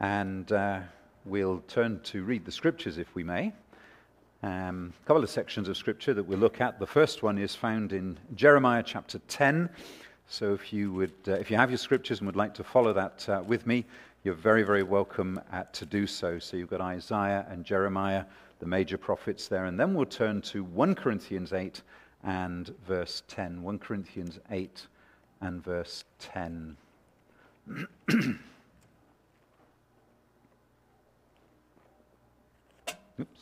And uh, we'll turn to read the scriptures if we may. Um, a couple of sections of scripture that we'll look at. The first one is found in Jeremiah chapter 10. So if you, would, uh, if you have your scriptures and would like to follow that uh, with me, you're very, very welcome at, to do so. So you've got Isaiah and Jeremiah, the major prophets there. And then we'll turn to 1 Corinthians 8 and verse 10. 1 Corinthians 8 and verse 10. Oops.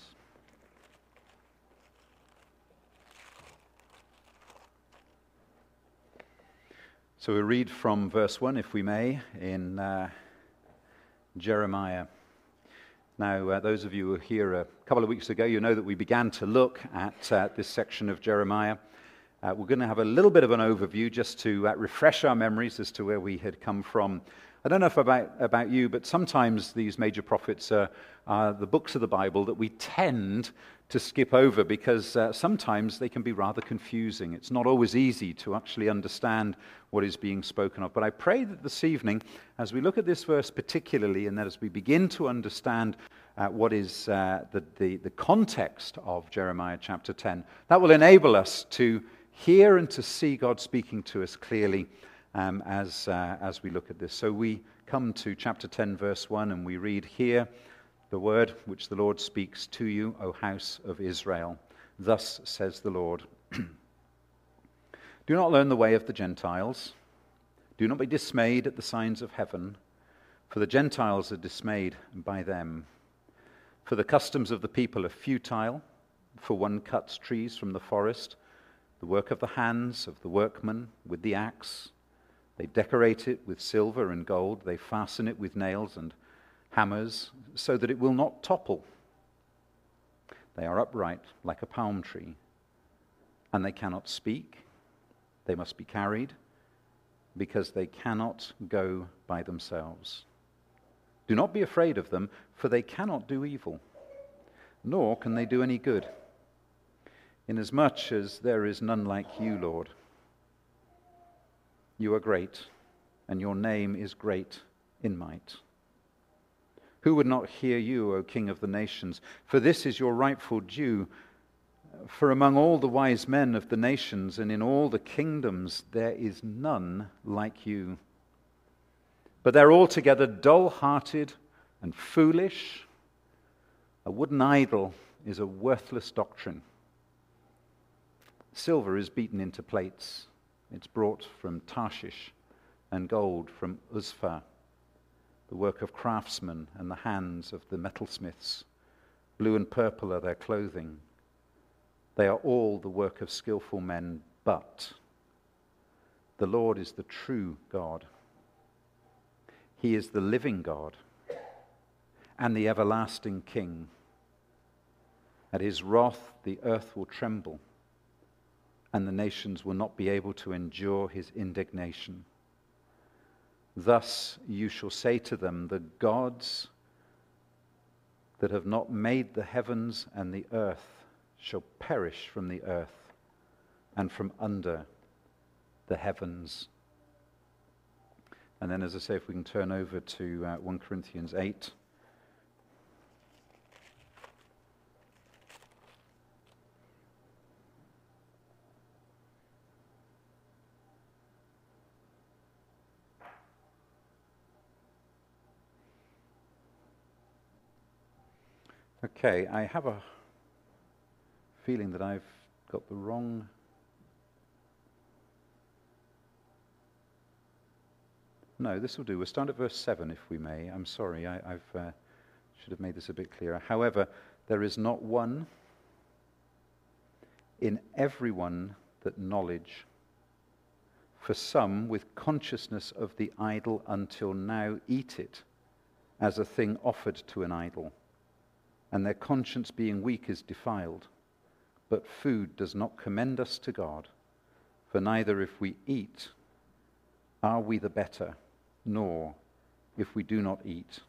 So we read from verse 1, if we may, in uh, Jeremiah. Now, uh, those of you who were here a couple of weeks ago, you know that we began to look at uh, this section of Jeremiah. Uh, we're going to have a little bit of an overview just to uh, refresh our memories as to where we had come from I don't know about, about you, but sometimes these major prophets are, are the books of the Bible that we tend to skip over because uh, sometimes they can be rather confusing. It's not always easy to actually understand what is being spoken of. But I pray that this evening, as we look at this verse particularly, and that as we begin to understand uh, what is uh, the, the, the context of Jeremiah chapter 10, that will enable us to hear and to see God speaking to us clearly um, as, uh, as we look at this. So we come to chapter 10, verse 1, and we read here the word which the Lord speaks to you, O house of Israel. Thus says the Lord Do not learn the way of the Gentiles. Do not be dismayed at the signs of heaven, for the Gentiles are dismayed by them. For the customs of the people are futile, for one cuts trees from the forest, the work of the hands of the workman with the axe they decorate it with silver and gold. They fasten it with nails and hammers so that it will not topple. They are upright like a palm tree, and they cannot speak. They must be carried because they cannot go by themselves. Do not be afraid of them, for they cannot do evil, nor can they do any good, inasmuch as there is none like you, Lord. You are great, and your name is great in might. Who would not hear you, O King of the nations? For this is your rightful due. For among all the wise men of the nations and in all the kingdoms, there is none like you. But they're altogether dull hearted and foolish. A wooden idol is a worthless doctrine. Silver is beaten into plates it's brought from Tarshish and gold from Uzzah, the work of craftsmen and the hands of the metalsmiths. Blue and purple are their clothing. They are all the work of skillful men, but the Lord is the true God. He is the living God and the everlasting King. At his wrath, the earth will tremble and the nations will not be able to endure his indignation. Thus you shall say to them, The gods that have not made the heavens and the earth shall perish from the earth and from under the heavens. And then, as I say, if we can turn over to uh, 1 Corinthians 8. Okay, I have a feeling that I've got the wrong. No, this will do. We'll start at verse 7 if we may. I'm sorry, I uh, should have made this a bit clearer. However, there is not one in everyone that knowledge. For some, with consciousness of the idol until now, eat it as a thing offered to an idol and their conscience being weak is defiled. But food does not commend us to God, for neither if we eat are we the better, nor if we do not eat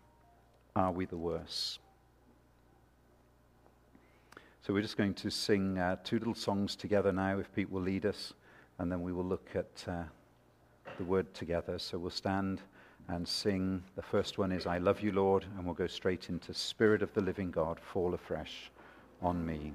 are we the worse. So we're just going to sing uh, two little songs together now, if Pete will lead us, and then we will look at uh, the word together. So we'll stand and sing. The first one is I Love You, Lord, and we'll go straight into Spirit of the Living God, fall afresh on me.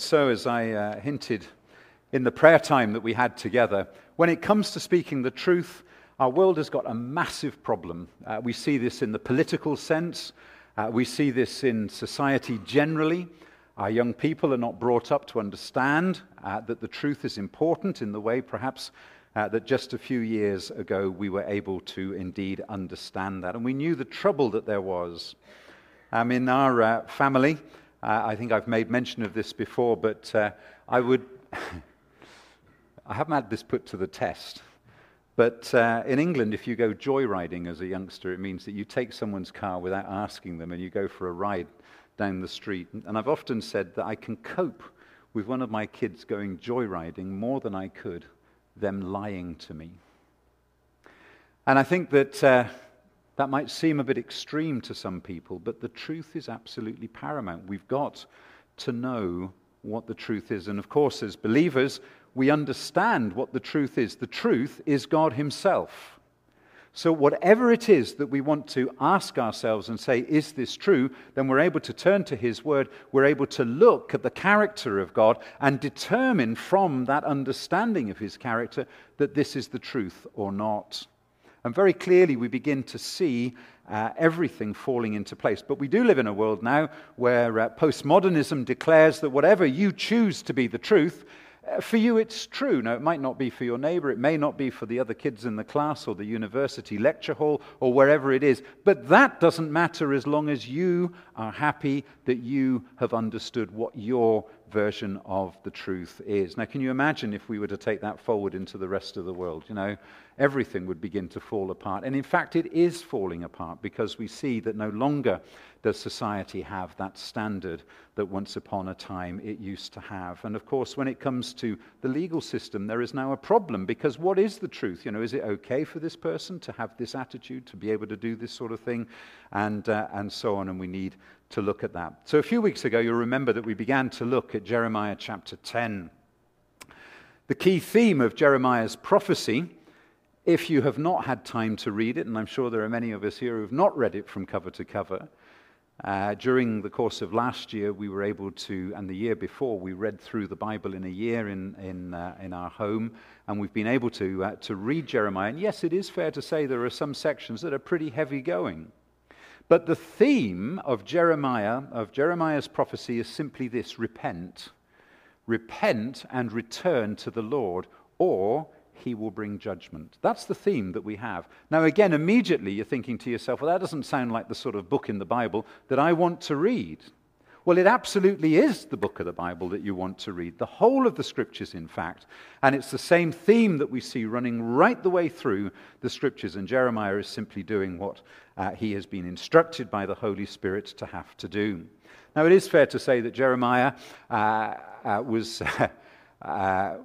And so, as I uh, hinted in the prayer time that we had together, when it comes to speaking the truth, our world has got a massive problem. Uh, we see this in the political sense, uh, we see this in society generally. Our young people are not brought up to understand uh, that the truth is important in the way perhaps uh, that just a few years ago we were able to indeed understand that. And we knew the trouble that there was. Um, in our uh, family, uh, I think I've made mention of this before, but uh, I would. I haven't had this put to the test. But uh, in England, if you go joyriding as a youngster, it means that you take someone's car without asking them and you go for a ride down the street. And I've often said that I can cope with one of my kids going joyriding more than I could them lying to me. And I think that uh, that might seem a bit extreme to some people, but the truth is absolutely paramount. We've got to know what the truth is. And of course, as believers, we understand what the truth is. The truth is God Himself. So, whatever it is that we want to ask ourselves and say, is this true? Then we're able to turn to His Word. We're able to look at the character of God and determine from that understanding of His character that this is the truth or not. And very clearly, we begin to see uh, everything falling into place. But we do live in a world now where uh, postmodernism declares that whatever you choose to be the truth, uh, for you it's true. Now, it might not be for your neighbor, it may not be for the other kids in the class or the university lecture hall or wherever it is, but that doesn't matter as long as you are happy that you have understood what your version of the truth is. Now, can you imagine if we were to take that forward into the rest of the world? You know, everything would begin to fall apart. And in fact, it is falling apart because we see that no longer does society have that standard that once upon a time it used to have. And of course, when it comes to the legal system, there is now a problem because what is the truth? You know, is it okay for this person to have this attitude, to be able to do this sort of thing, and, uh, and so on? And we need to look at that. So a few weeks ago, you'll remember that we began to look at Jeremiah chapter 10. The key theme of Jeremiah's prophecy, if you have not had time to read it, and I'm sure there are many of us here who have not read it from cover to cover, uh, during the course of last year, we were able to, and the year before, we read through the Bible in a year in, in, uh, in our home, and we've been able to, uh, to read Jeremiah. And yes, it is fair to say there are some sections that are pretty heavy going. But the theme of Jeremiah, of Jeremiah's prophecy, is simply this repent. Repent and return to the Lord, or he will bring judgment. That's the theme that we have. Now, again, immediately you're thinking to yourself, well, that doesn't sound like the sort of book in the Bible that I want to read. Well, it absolutely is the book of the Bible that you want to read, the whole of the scriptures, in fact. And it's the same theme that we see running right the way through the scriptures. And Jeremiah is simply doing what uh, he has been instructed by the Holy Spirit to have to do. Now, it is fair to say that Jeremiah uh, uh, was. Uh,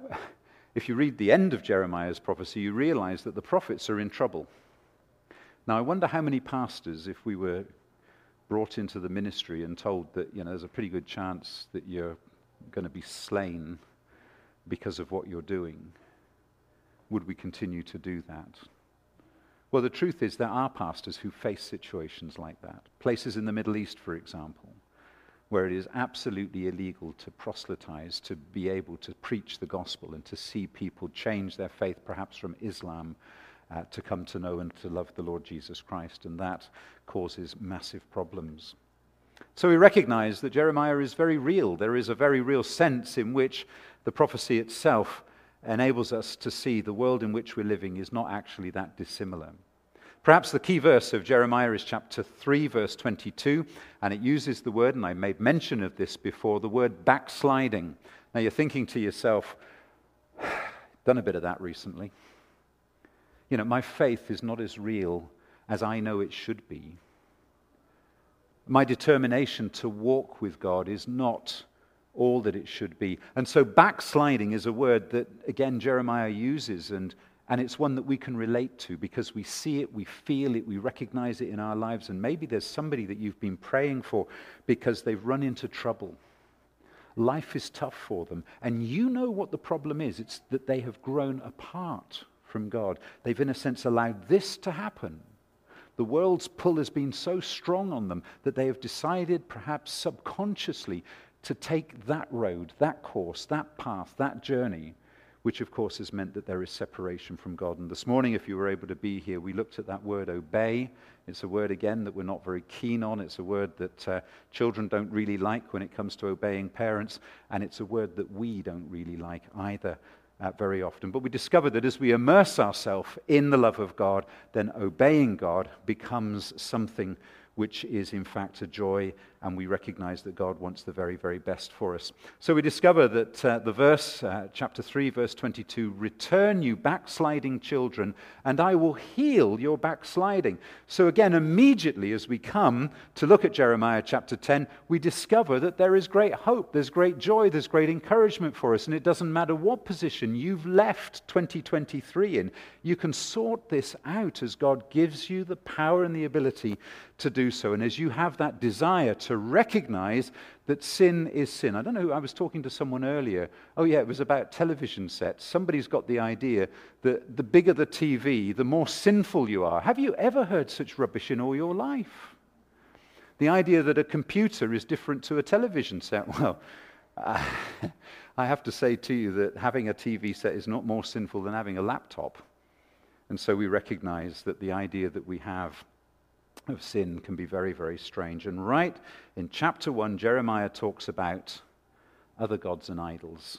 if you read the end of Jeremiah's prophecy, you realize that the prophets are in trouble. Now, I wonder how many pastors, if we were brought into the ministry and told that, you know, there's a pretty good chance that you're going to be slain because of what you're doing, would we continue to do that? Well, the truth is, there are pastors who face situations like that. Places in the Middle East, for example, where it is absolutely illegal to proselytize, to be able to preach the gospel and to see people change their faith, perhaps from Islam, uh, to come to know and to love the Lord Jesus Christ. And that causes massive problems. So we recognize that Jeremiah is very real. There is a very real sense in which the prophecy itself enables us to see the world in which we're living is not actually that dissimilar. Perhaps the key verse of Jeremiah is chapter 3, verse 22, and it uses the word, and I made mention of this before, the word backsliding. Now you're thinking to yourself, done a bit of that recently. You know, my faith is not as real as I know it should be. My determination to walk with God is not all that it should be. And so backsliding is a word that, again, Jeremiah uses, and and it's one that we can relate to because we see it, we feel it, we recognize it in our lives. And maybe there's somebody that you've been praying for because they've run into trouble. Life is tough for them. And you know what the problem is it's that they have grown apart from God. They've, in a sense, allowed this to happen. The world's pull has been so strong on them that they have decided, perhaps subconsciously, to take that road, that course, that path, that journey which of course has meant that there is separation from God. And this morning, if you were able to be here, we looked at that word obey. It's a word, again, that we're not very keen on. It's a word that uh, children don't really like when it comes to obeying parents. And it's a word that we don't really like either. Uh, very often. But we discover that as we immerse ourselves in the love of God, then obeying God becomes something which is in fact a joy, and we recognize that God wants the very, very best for us. So we discover that uh, the verse, uh, chapter 3, verse 22, return you backsliding children, and I will heal your backsliding. So again, immediately as we come to look at Jeremiah chapter 10, we discover that there is great hope, there's great joy, there's great encouragement for us, and it doesn't matter what position you've left 2023 in, you can sort this out as God gives you the power and the ability to do so. And as you have that desire to recognize that sin is sin, I don't know, I was talking to someone earlier. Oh, yeah, it was about television sets. Somebody's got the idea that the bigger the TV, the more sinful you are. Have you ever heard such rubbish in all your life? The idea that a computer is different to a television set. Well, I have to say to you that having a TV set is not more sinful than having a laptop. And so we recognize that the idea that we have of sin can be very, very strange. And right in chapter 1, Jeremiah talks about other gods and idols.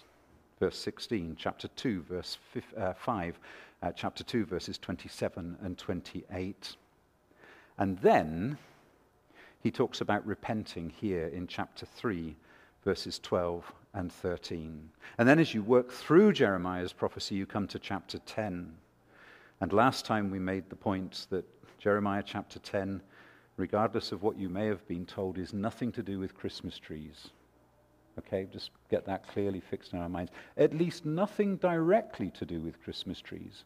Verse 16, chapter 2, verse uh, 5, uh, chapter 2, verses 27 and 28. And then he talks about repenting here in chapter 3, verses 12 and 13. And then as you work through Jeremiah's prophecy, you come to chapter 10. And last time we made the point that Jeremiah chapter 10, regardless of what you may have been told, is nothing to do with Christmas trees. Okay, just get that clearly fixed in our minds. At least nothing directly to do with Christmas trees.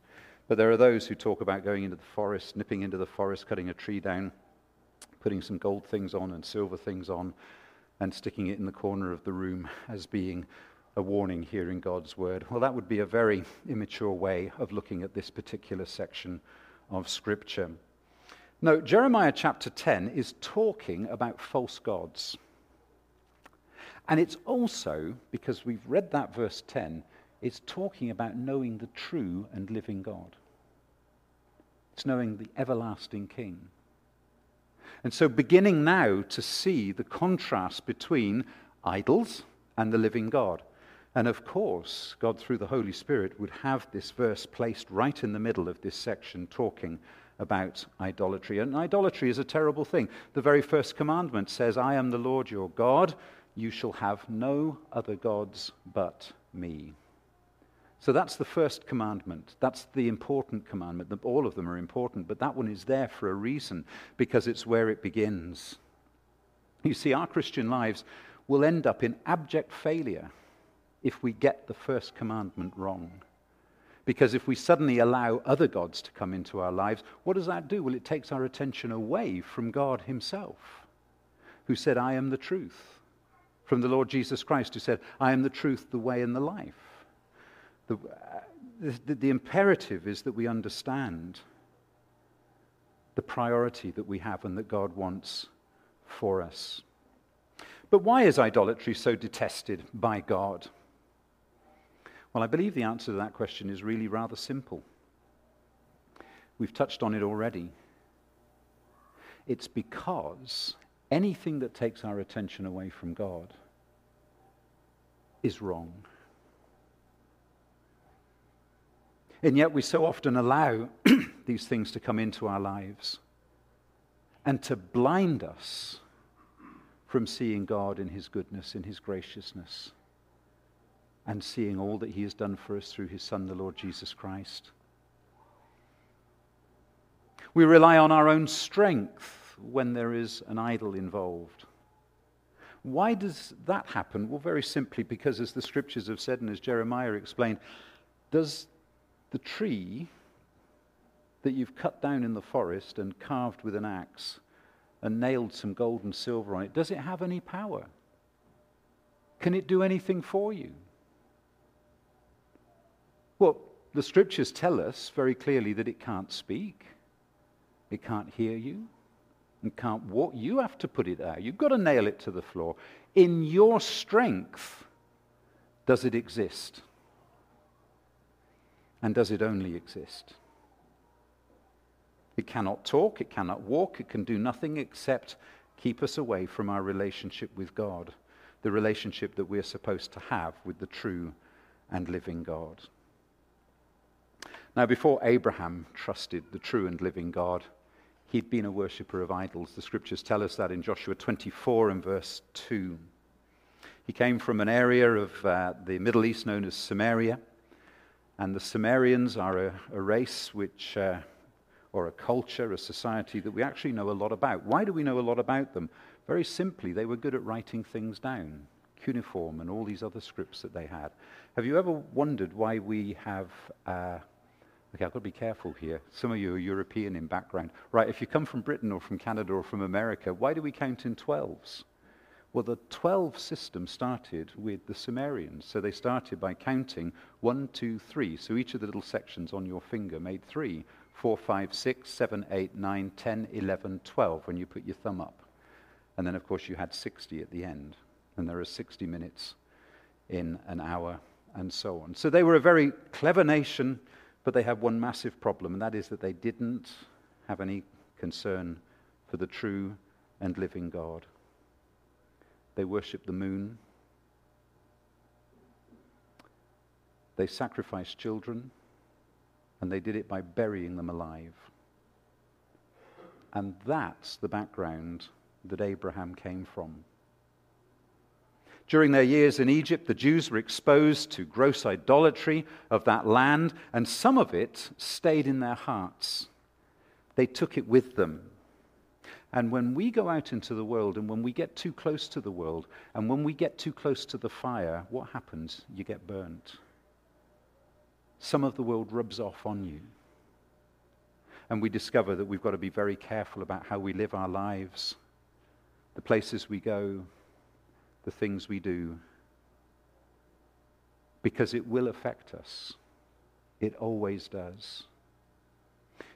But there are those who talk about going into the forest, nipping into the forest, cutting a tree down, putting some gold things on and silver things on, and sticking it in the corner of the room as being a warning here in God's word? Well, that would be a very immature way of looking at this particular section of Scripture. No, Jeremiah chapter 10 is talking about false gods. And it's also, because we've read that verse 10, it's talking about knowing the true and living God. It's knowing the everlasting King. And so, beginning now to see the contrast between idols and the living God. And of course, God, through the Holy Spirit, would have this verse placed right in the middle of this section talking about idolatry. And idolatry is a terrible thing. The very first commandment says, I am the Lord your God. You shall have no other gods but me. So that's the first commandment. That's the important commandment. All of them are important, but that one is there for a reason because it's where it begins. You see, our Christian lives will end up in abject failure if we get the first commandment wrong. Because if we suddenly allow other gods to come into our lives, what does that do? Well, it takes our attention away from God Himself, who said, I am the truth. From the Lord Jesus Christ, who said, I am the truth, the way, and the life. The, uh, the, the imperative is that we understand the priority that we have and that God wants for us. But why is idolatry so detested by God? Well, I believe the answer to that question is really rather simple. We've touched on it already. It's because anything that takes our attention away from God is wrong. And yet we so often allow these things to come into our lives and to blind us from seeing God in His goodness, in His graciousness, and seeing all that He has done for us through His Son, the Lord Jesus Christ. We rely on our own strength when there is an idol involved. Why does that happen? Well, very simply because, as the scriptures have said and as Jeremiah explained, does the tree that you've cut down in the forest and carved with an axe and nailed some gold and silver on it, does it have any power? Can it do anything for you? Well, the scriptures tell us very clearly that it can't speak, it can't hear you, it can't walk. You have to put it out. You've got to nail it to the floor. In your strength, does it exist? And does it only exist? It cannot talk, it cannot walk, it can do nothing except keep us away from our relationship with God, the relationship that we're supposed to have with the true and living God. Now, before Abraham trusted the true and living God, he'd been a worshipper of idols. The scriptures tell us that in Joshua 24 and verse 2. He came from an area of uh, the Middle East known as Sumeria. And the Sumerians are a, a race which, uh, or a culture, a society that we actually know a lot about. Why do we know a lot about them? Very simply, they were good at writing things down, cuneiform and all these other scripts that they had. Have you ever wondered why we have. Uh, Okay, I've got to be careful here. Some of you are European in background. Right, if you come from Britain or from Canada or from America, why do we count in 12s? Well, the 12 system started with the Sumerians. So they started by counting one, two, three. So each of the little sections on your finger made three, four, five, six, seven, eight, nine, 10, 11, 12 when you put your thumb up. And then, of course, you had 60 at the end. And there are 60 minutes in an hour and so on. So they were a very clever nation, but they have one massive problem, and that is that they didn't have any concern for the true and living God. They worshiped the moon. They sacrificed children, and they did it by burying them alive. And that's the background that Abraham came from. During their years in Egypt, the Jews were exposed to gross idolatry of that land, and some of it stayed in their hearts. They took it with them. And when we go out into the world and when we get too close to the world and when we get too close to the fire, what happens? You get burnt. Some of the world rubs off on you. And we discover that we've got to be very careful about how we live our lives, the places we go, the things we do. because it will affect us. It always does.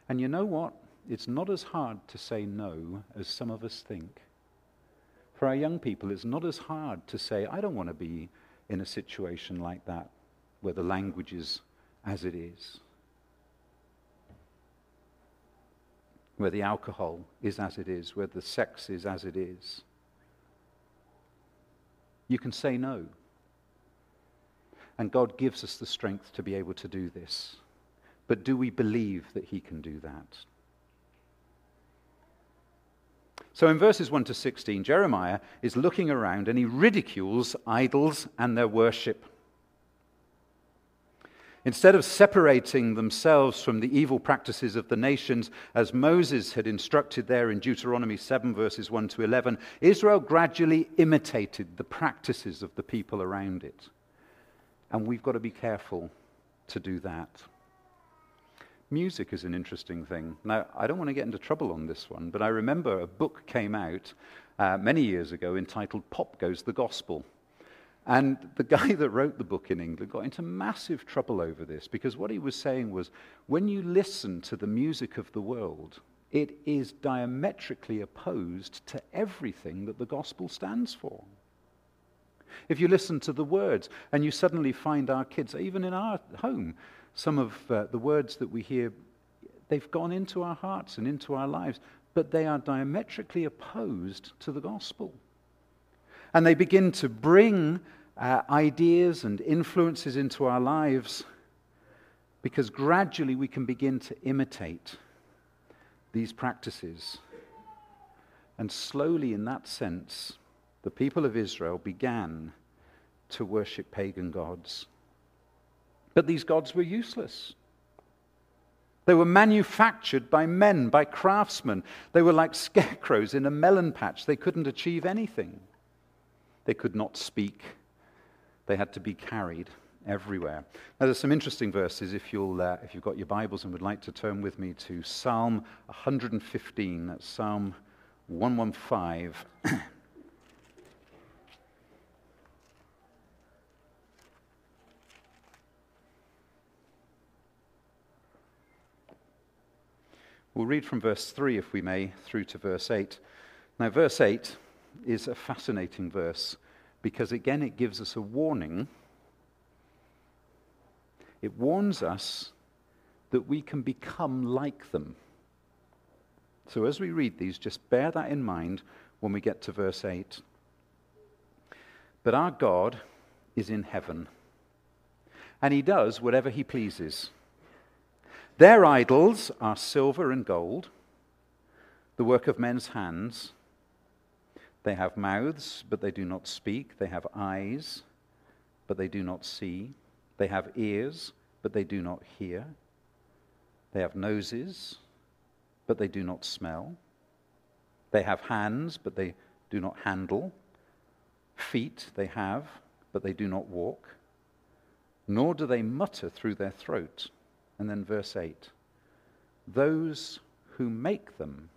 And you know what? It's not as hard to say no as some of us think. For our young people, it's not as hard to say, I don't want to be in a situation like that where the language is as it is, where the alcohol is as it is, where the sex is as it is. You can say no. And God gives us the strength to be able to do this. But do we believe that He can do that? So in verses 1 to 16, Jeremiah is looking around and he ridicules idols and their worship. Instead of separating themselves from the evil practices of the nations, as Moses had instructed there in Deuteronomy 7, verses 1 to 11, Israel gradually imitated the practices of the people around it. And we've got to be careful to do that. Music is an interesting thing. Now, I don't want to get into trouble on this one, but I remember a book came out uh, many years ago entitled Pop Goes the Gospel. And the guy that wrote the book in England got into massive trouble over this because what he was saying was when you listen to the music of the world, it is diametrically opposed to everything that the gospel stands for. If you listen to the words and you suddenly find our kids, even in our home, some of uh, the words that we hear, they've gone into our hearts and into our lives, but they are diametrically opposed to the gospel. And they begin to bring uh, ideas and influences into our lives because gradually we can begin to imitate these practices. And slowly, in that sense, the people of Israel began to worship pagan gods. But these gods were useless. They were manufactured by men, by craftsmen. They were like scarecrows in a melon patch. They couldn't achieve anything. They could not speak. They had to be carried everywhere. Now, there's some interesting verses if, you'll, uh, if you've got your Bibles and would like to turn with me to Psalm 115. That's Psalm 115. We'll read from verse 3, if we may, through to verse 8. Now, verse 8 is a fascinating verse because, again, it gives us a warning. It warns us that we can become like them. So, as we read these, just bear that in mind when we get to verse 8. But our God is in heaven, and he does whatever he pleases. Their idols are silver and gold, the work of men's hands. They have mouths, but they do not speak. They have eyes, but they do not see. They have ears, but they do not hear. They have noses, but they do not smell. They have hands, but they do not handle. Feet they have, but they do not walk. Nor do they mutter through their throat. And then verse 8 those who make them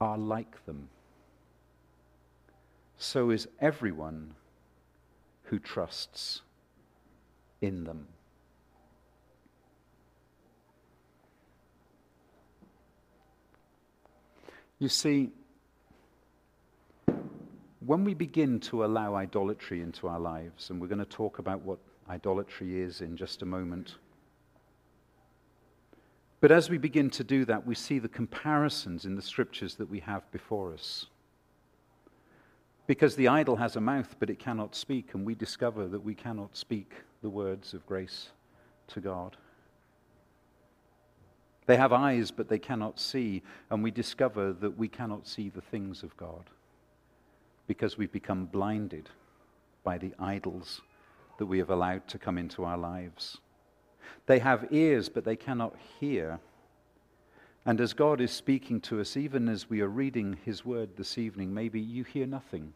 are like them. So is everyone who trusts in them. You see, when we begin to allow idolatry into our lives, and we're going to talk about what idolatry is in just a moment. But as we begin to do that, we see the comparisons in the scriptures that we have before us. Because the idol has a mouth, but it cannot speak, and we discover that we cannot speak the words of grace to God. They have eyes, but they cannot see, and we discover that we cannot see the things of God because we've become blinded by the idols that we have allowed to come into our lives. They have ears, but they cannot hear. And as God is speaking to us, even as we are reading His word this evening, maybe you hear nothing.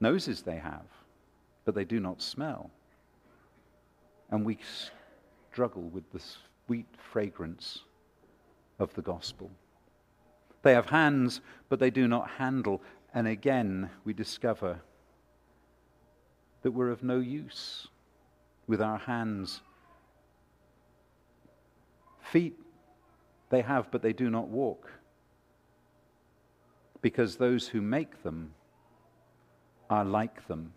Noses they have, but they do not smell. And we struggle with the sweet fragrance of the gospel. They have hands, but they do not handle and again we discover that we're of no use with our hands. Feet they have, but they do not walk, because those who make them are like them.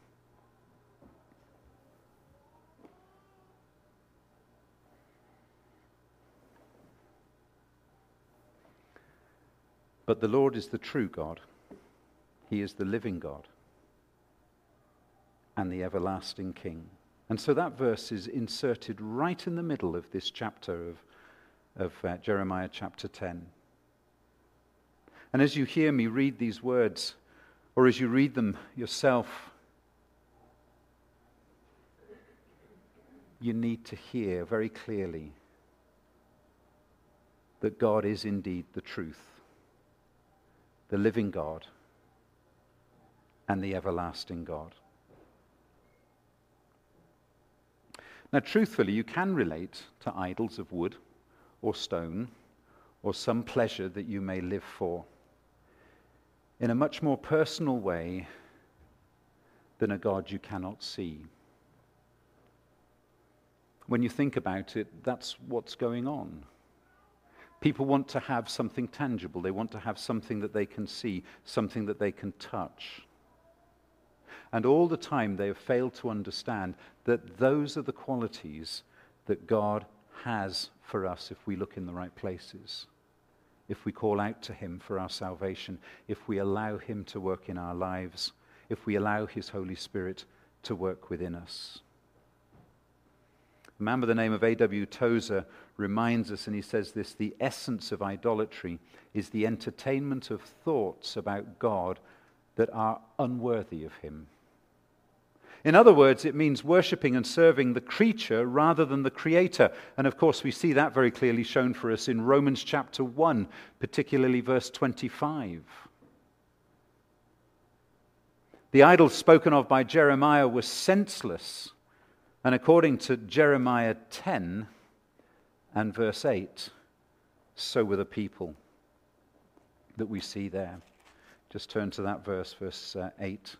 But the Lord is the true God. He is the living God and the everlasting King. And so that verse is inserted right in the middle of this chapter of, of uh, Jeremiah chapter 10. And as you hear me read these words, or as you read them yourself, you need to hear very clearly that God is indeed the truth, the living God, and the everlasting God. Now, truthfully, you can relate to idols of wood or stone or some pleasure that you may live for in a much more personal way than a God you cannot see. When you think about it, that's what's going on. People want to have something tangible. They want to have something that they can see, something that they can touch. And all the time they have failed to understand that those are the qualities that God has for us if we look in the right places, if we call out to Him for our salvation, if we allow Him to work in our lives, if we allow His Holy Spirit to work within us. A man by the name of A.W. Tozer reminds us, and he says this the essence of idolatry is the entertainment of thoughts about God that are unworthy of Him. In other words, it means worshipping and serving the creature rather than the creator. And of course, we see that very clearly shown for us in Romans chapter 1, particularly verse 25. The idols spoken of by Jeremiah were senseless. And according to Jeremiah 10 and verse 8, so were the people that we see there. Just turn to that verse, verse uh, 8.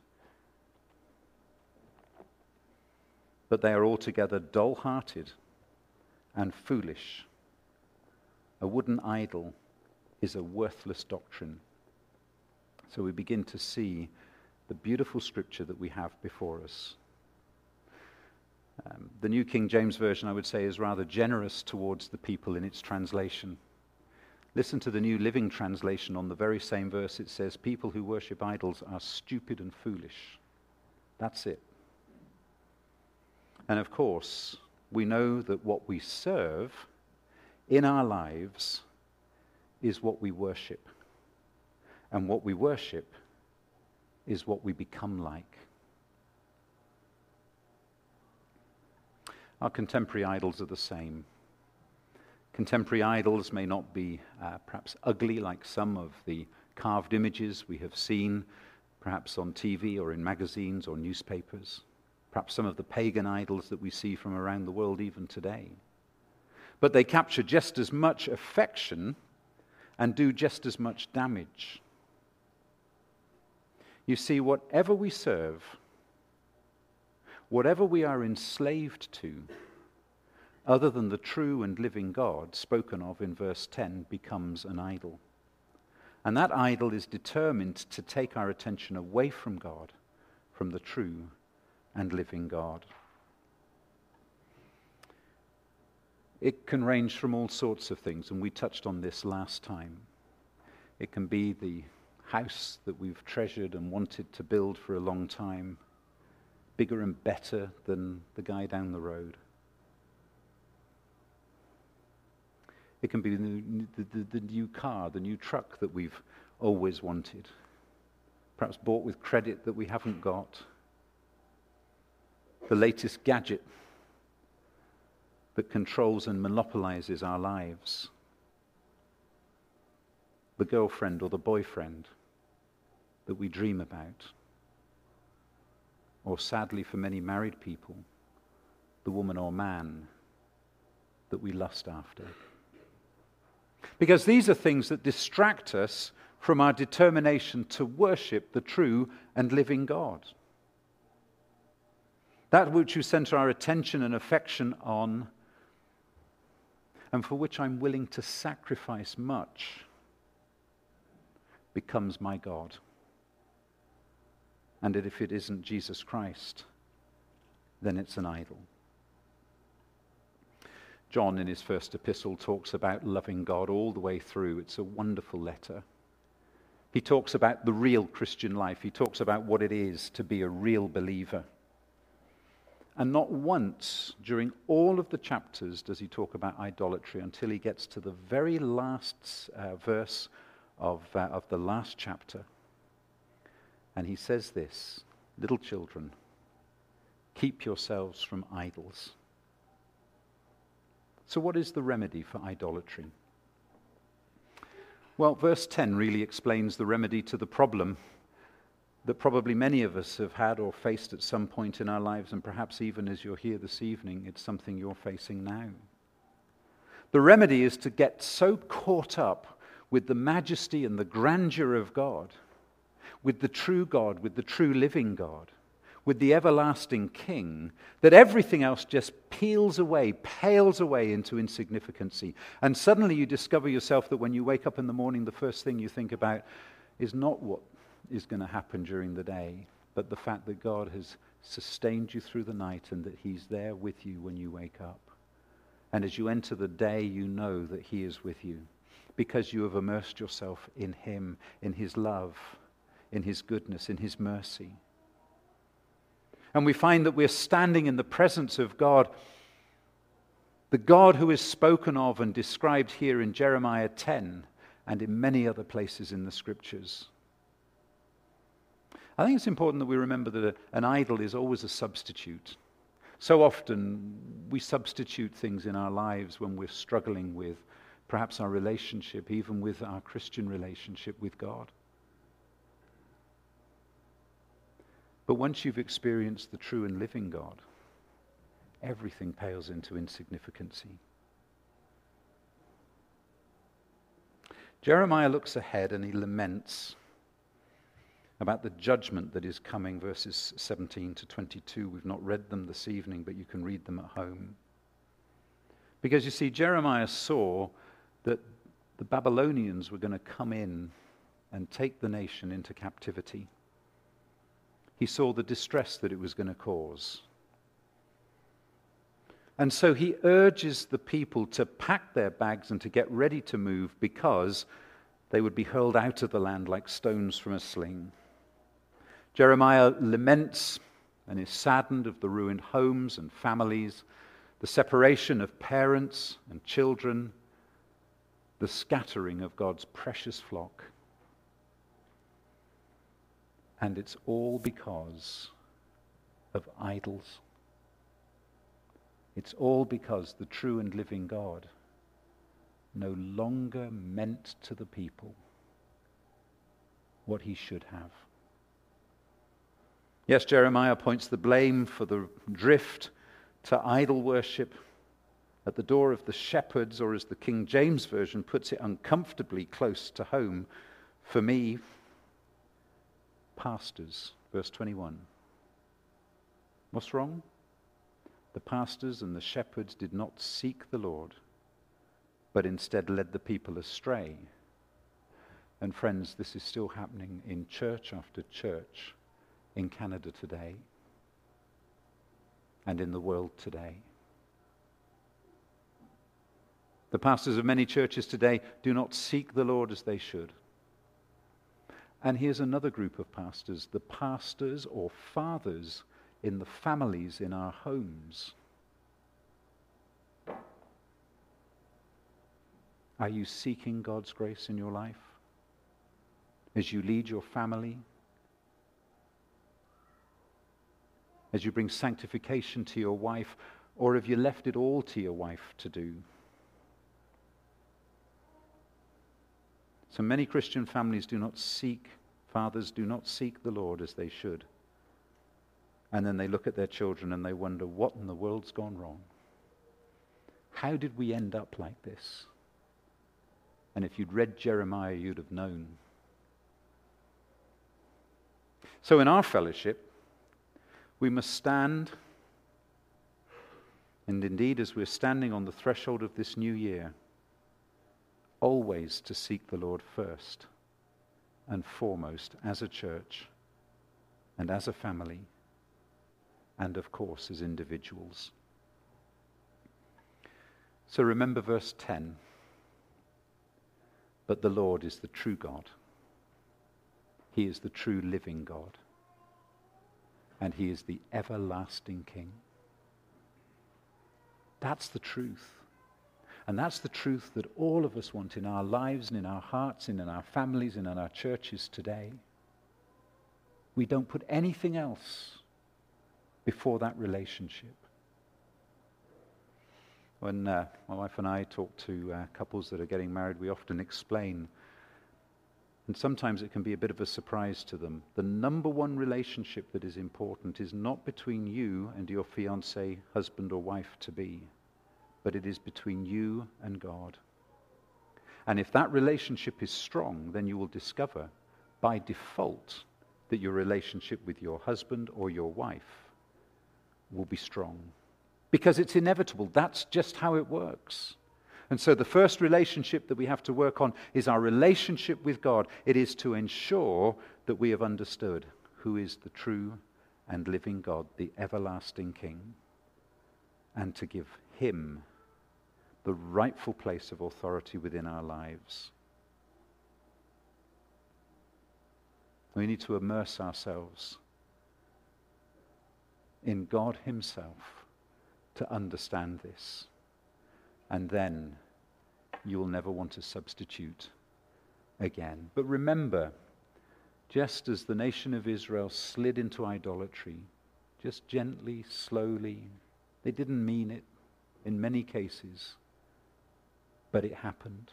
But they are altogether dull hearted and foolish. A wooden idol is a worthless doctrine. So we begin to see the beautiful scripture that we have before us. Um, the New King James Version, I would say, is rather generous towards the people in its translation. Listen to the New Living Translation on the very same verse. It says, People who worship idols are stupid and foolish. That's it. And of course, we know that what we serve in our lives is what we worship. And what we worship is what we become like. Our contemporary idols are the same. Contemporary idols may not be uh, perhaps ugly like some of the carved images we have seen, perhaps on TV or in magazines or newspapers perhaps some of the pagan idols that we see from around the world even today. But they capture just as much affection and do just as much damage. You see, whatever we serve, whatever we are enslaved to, other than the true and living God spoken of in verse 10, becomes an idol. And that idol is determined to take our attention away from God, from the true and living God. It can range from all sorts of things, and we touched on this last time. It can be the house that we've treasured and wanted to build for a long time, bigger and better than the guy down the road. It can be the, the, the, new car, the new truck that we've always wanted, perhaps bought with credit that we haven't got the latest gadget that controls and monopolizes our lives, the girlfriend or the boyfriend that we dream about, or sadly for many married people, the woman or man that we lust after. Because these are things that distract us from our determination to worship the true and living God. That which you center our attention and affection on, and for which I'm willing to sacrifice much, becomes my God. And if it isn't Jesus Christ, then it's an idol. John, in his first epistle, talks about loving God all the way through. It's a wonderful letter. He talks about the real Christian life. He talks about what it is to be a real believer. And not once during all of the chapters does he talk about idolatry until he gets to the very last uh, verse of, uh, of the last chapter. And he says this Little children, keep yourselves from idols. So, what is the remedy for idolatry? Well, verse 10 really explains the remedy to the problem that probably many of us have had or faced at some point in our lives, and perhaps even as you're here this evening, it's something you're facing now. The remedy is to get so caught up with the majesty and the grandeur of God, with the true God, with the true living God, with the everlasting King, that everything else just peels away, pales away into insignificancy. And suddenly you discover yourself that when you wake up in the morning, the first thing you think about is not what is going to happen during the day, but the fact that God has sustained you through the night and that He's there with you when you wake up. And as you enter the day, you know that He is with you because you have immersed yourself in Him, in His love, in His goodness, in His mercy. And we find that we're standing in the presence of God, the God who is spoken of and described here in Jeremiah 10 and in many other places in the scriptures. I think it's important that we remember that a, an idol is always a substitute. So often we substitute things in our lives when we're struggling with perhaps our relationship, even with our Christian relationship with God. But once you've experienced the true and living God, everything pales into insignificancy. Jeremiah looks ahead and he laments about the judgment that is coming, verses 17 to 22. We've not read them this evening, but you can read them at home. Because you see, Jeremiah saw that the Babylonians were going to come in and take the nation into captivity he saw the distress that it was going to cause. And so he urges the people to pack their bags and to get ready to move because they would be hurled out of the land like stones from a sling. Jeremiah laments and is saddened of the ruined homes and families, the separation of parents and children, the scattering of God's precious flock. And it's all because of idols. It's all because the true and living God no longer meant to the people what he should have. Yes, Jeremiah points the blame for the drift to idol worship at the door of the shepherds, or as the King James Version puts it, uncomfortably close to home for me, pastors. Verse 21. What's wrong? The pastors and the shepherds did not seek the Lord, but instead led the people astray. And friends, this is still happening in church after church in Canada today and in the world today. The pastors of many churches today do not seek the Lord as they should. And here's another group of pastors the pastors or fathers in the families in our homes. Are you seeking God's grace in your life as you lead your family? As you bring sanctification to your wife? Or have you left it all to your wife to do? So many Christian families do not seek, fathers do not seek the Lord as they should. And then they look at their children and they wonder, what in the world's gone wrong? How did we end up like this? And if you'd read Jeremiah, you'd have known So, in our fellowship, we must stand, and indeed, as we're standing on the threshold of this new year, always to seek the Lord first and foremost as a church and as a family, and of course as individuals. So remember verse 10. But the Lord is the true God. He is the true living God. And He is the everlasting King. That's the truth. And that's the truth that all of us want in our lives and in our hearts and in our families and in our churches today. We don't put anything else before that relationship. When uh, my wife and I talk to uh, couples that are getting married, we often explain, and sometimes it can be a bit of a surprise to them. The number one relationship that is important is not between you and your fiance, husband, or wife to be, but it is between you and God. And if that relationship is strong, then you will discover by default that your relationship with your husband or your wife will be strong because it's inevitable. That's just how it works. And so, the first relationship that we have to work on is our relationship with God. It is to ensure that we have understood who is the true and living God, the everlasting King, and to give Him the rightful place of authority within our lives. We need to immerse ourselves in God Himself to understand this. And then you'll never want to substitute again. But remember, just as the nation of Israel slid into idolatry, just gently, slowly, they didn't mean it in many cases, but it happened.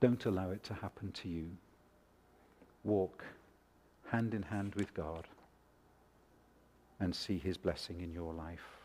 Don't allow it to happen to you. Walk hand in hand with God and see his blessing in your life.